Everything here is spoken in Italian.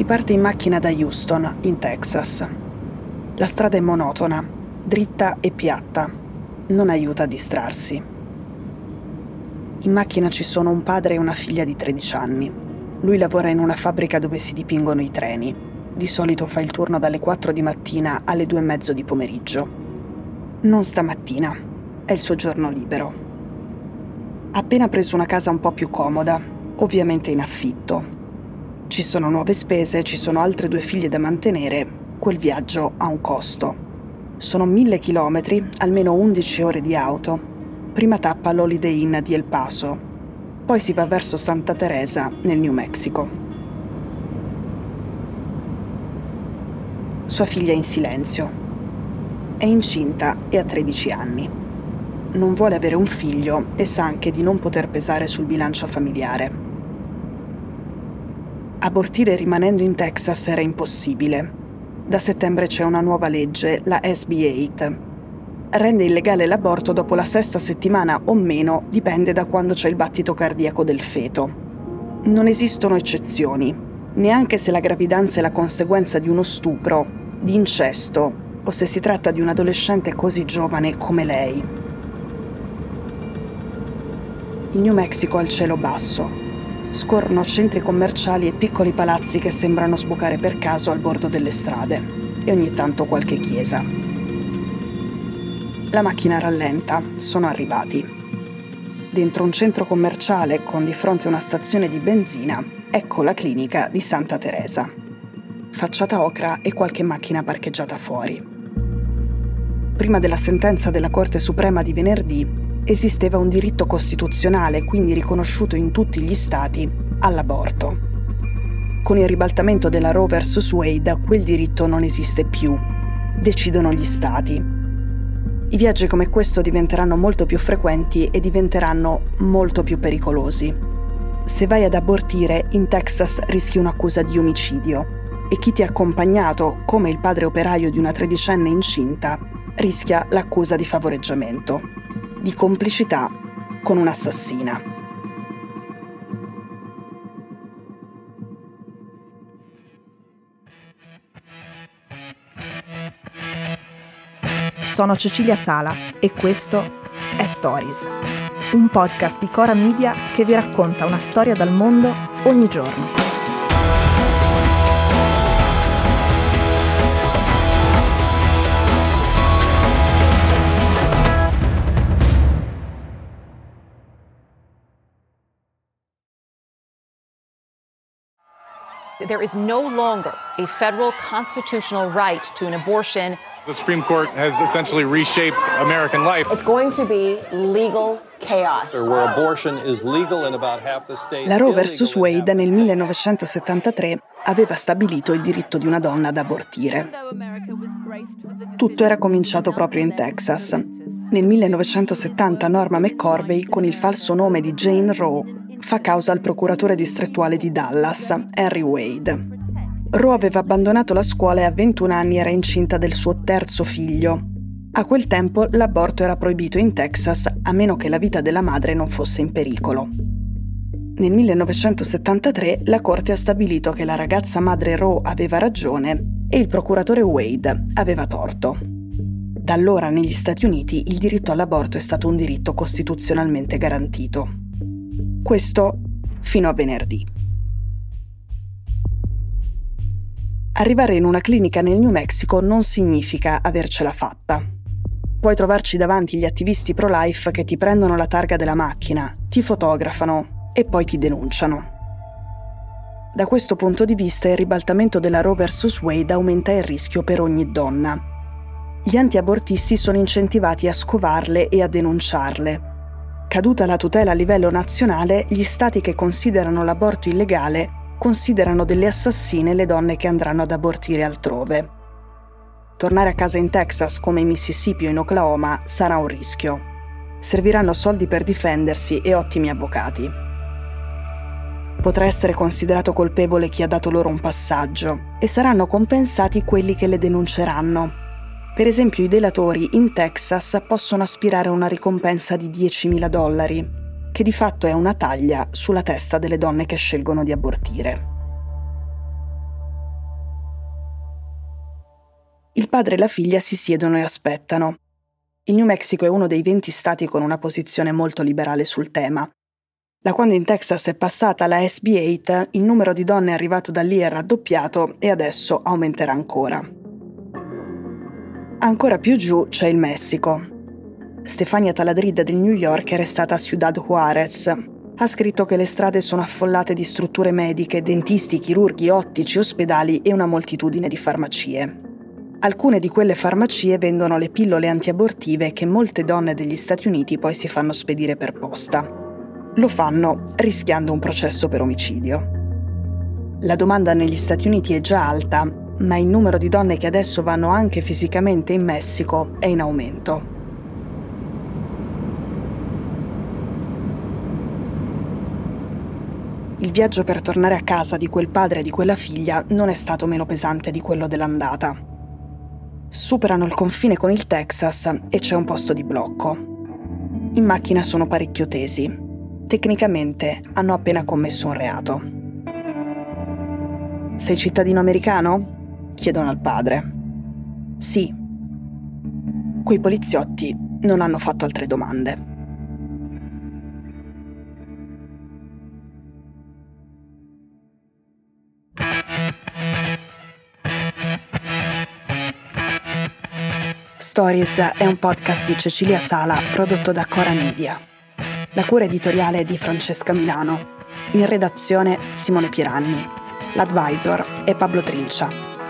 Si parte in macchina da Houston, in Texas. La strada è monotona, dritta e piatta. Non aiuta a distrarsi. In macchina ci sono un padre e una figlia di 13 anni. Lui lavora in una fabbrica dove si dipingono i treni. Di solito fa il turno dalle 4 di mattina alle 2 e mezzo di pomeriggio. Non stamattina, è il suo giorno libero. Ha appena preso una casa un po' più comoda, ovviamente in affitto. Ci sono nuove spese, ci sono altre due figlie da mantenere, quel viaggio ha un costo. Sono mille chilometri, almeno 11 ore di auto, Prima tappa l'Holiday Inn di El Paso, poi si va verso Santa Teresa nel New Mexico. Sua figlia è in silenzio. È incinta e ha 13 anni. Non vuole avere un figlio e sa anche di non poter pesare sul bilancio familiare. Abortire rimanendo in Texas era impossibile. Da settembre c'è una nuova legge, la SB 8, rende illegale l'aborto dopo la sesta settimana o meno, dipende da quando c'è il battito cardiaco del feto. Non esistono eccezioni, neanche se la gravidanza è la conseguenza di uno stupro, di incesto o se si tratta di un adolescente così giovane come lei. Il New Mexico ha il cielo basso. Scorrono centri commerciali e piccoli palazzi che sembrano sbucare per caso al bordo delle strade e ogni tanto qualche chiesa. La macchina rallenta, sono arrivati. Dentro un centro commerciale con di fronte una stazione di benzina, ecco la clinica di Santa Teresa. Facciata ocra e qualche macchina parcheggiata fuori. Prima della sentenza della Corte Suprema di venerdì esisteva un diritto costituzionale, quindi riconosciuto in tutti gli stati, all'aborto. Con il ribaltamento della Roe vs. Wade quel diritto non esiste più. Decidono gli stati i viaggi come questo diventeranno molto più frequenti e diventeranno molto più pericolosi. Se vai ad abortire, in Texas rischi un'accusa di omicidio e chi ti ha accompagnato, come il padre operaio di una tredicenne incinta, rischia l'accusa di favoreggiamento, di complicità con un'assassina. Sono Cecilia Sala e questo è Stories, un podcast di Cora Media che vi racconta una storia dal mondo ogni giorno. There is no longer a federal constitutional right to an abortion The Supreme Court has essentially reshaped American life. It's going to be legal chaos. Where abortion is legal in about half the states. La Roe vs. Wade nel 1973 aveva stabilito il diritto di una donna ad abortire. Tutto era cominciato proprio in Texas. Nel 1970 Norma McCorvey, con il falso nome di Jane Roe, fa causa al procuratore distrettuale di Dallas, Henry Wade. Ro aveva abbandonato la scuola e a 21 anni era incinta del suo terzo figlio. A quel tempo l'aborto era proibito in Texas a meno che la vita della madre non fosse in pericolo. Nel 1973 la Corte ha stabilito che la ragazza madre Roe aveva ragione e il procuratore Wade aveva torto. Da allora negli Stati Uniti il diritto all'aborto è stato un diritto costituzionalmente garantito. Questo fino a venerdì. Arrivare in una clinica nel New Mexico non significa avercela fatta. Puoi trovarci davanti gli attivisti pro-life che ti prendono la targa della macchina, ti fotografano e poi ti denunciano. Da questo punto di vista il ribaltamento della Roe vs. Wade aumenta il rischio per ogni donna. Gli antiabortisti sono incentivati a scovarle e a denunciarle. Caduta la tutela a livello nazionale, gli stati che considerano l'aborto illegale considerano delle assassine le donne che andranno ad abortire altrove. Tornare a casa in Texas come in Mississippi o in Oklahoma sarà un rischio. Serviranno soldi per difendersi e ottimi avvocati. Potrà essere considerato colpevole chi ha dato loro un passaggio e saranno compensati quelli che le denunceranno. Per esempio i delatori in Texas possono aspirare a una ricompensa di 10.000 dollari, che di fatto è una taglia sulla testa delle donne che scelgono di abortire. Il padre e la figlia si siedono e aspettano. Il New Mexico è uno dei 20 stati con una posizione molto liberale sul tema. Da quando in Texas è passata la SB8, il numero di donne arrivato da lì è raddoppiato e adesso aumenterà ancora. Ancora più giù c'è il Messico. Stefania Taladrid del New Yorker è stata a Ciudad Juarez. Ha scritto che le strade sono affollate di strutture mediche, dentisti, chirurghi, ottici, ospedali e una moltitudine di farmacie. Alcune di quelle farmacie vendono le pillole antiabortive che molte donne degli Stati Uniti poi si fanno spedire per posta. Lo fanno rischiando un processo per omicidio. La domanda negli Stati Uniti è già alta, ma il numero di donne che adesso vanno anche fisicamente in Messico è in aumento. Il viaggio per tornare a casa di quel padre e di quella figlia non è stato meno pesante di quello dell'andata. Superano il confine con il Texas e c'è un posto di blocco. In macchina sono parecchio tesi, tecnicamente hanno appena commesso un reato. Sei cittadino americano? Chiedono al padre. Sì. Quei poliziotti non hanno fatto altre domande. Stories è un podcast di Cecilia Sala prodotto da Cora Media. La cura editoriale è di Francesca Milano. In redazione Simone Piranni. L'advisor è Pablo Trincia.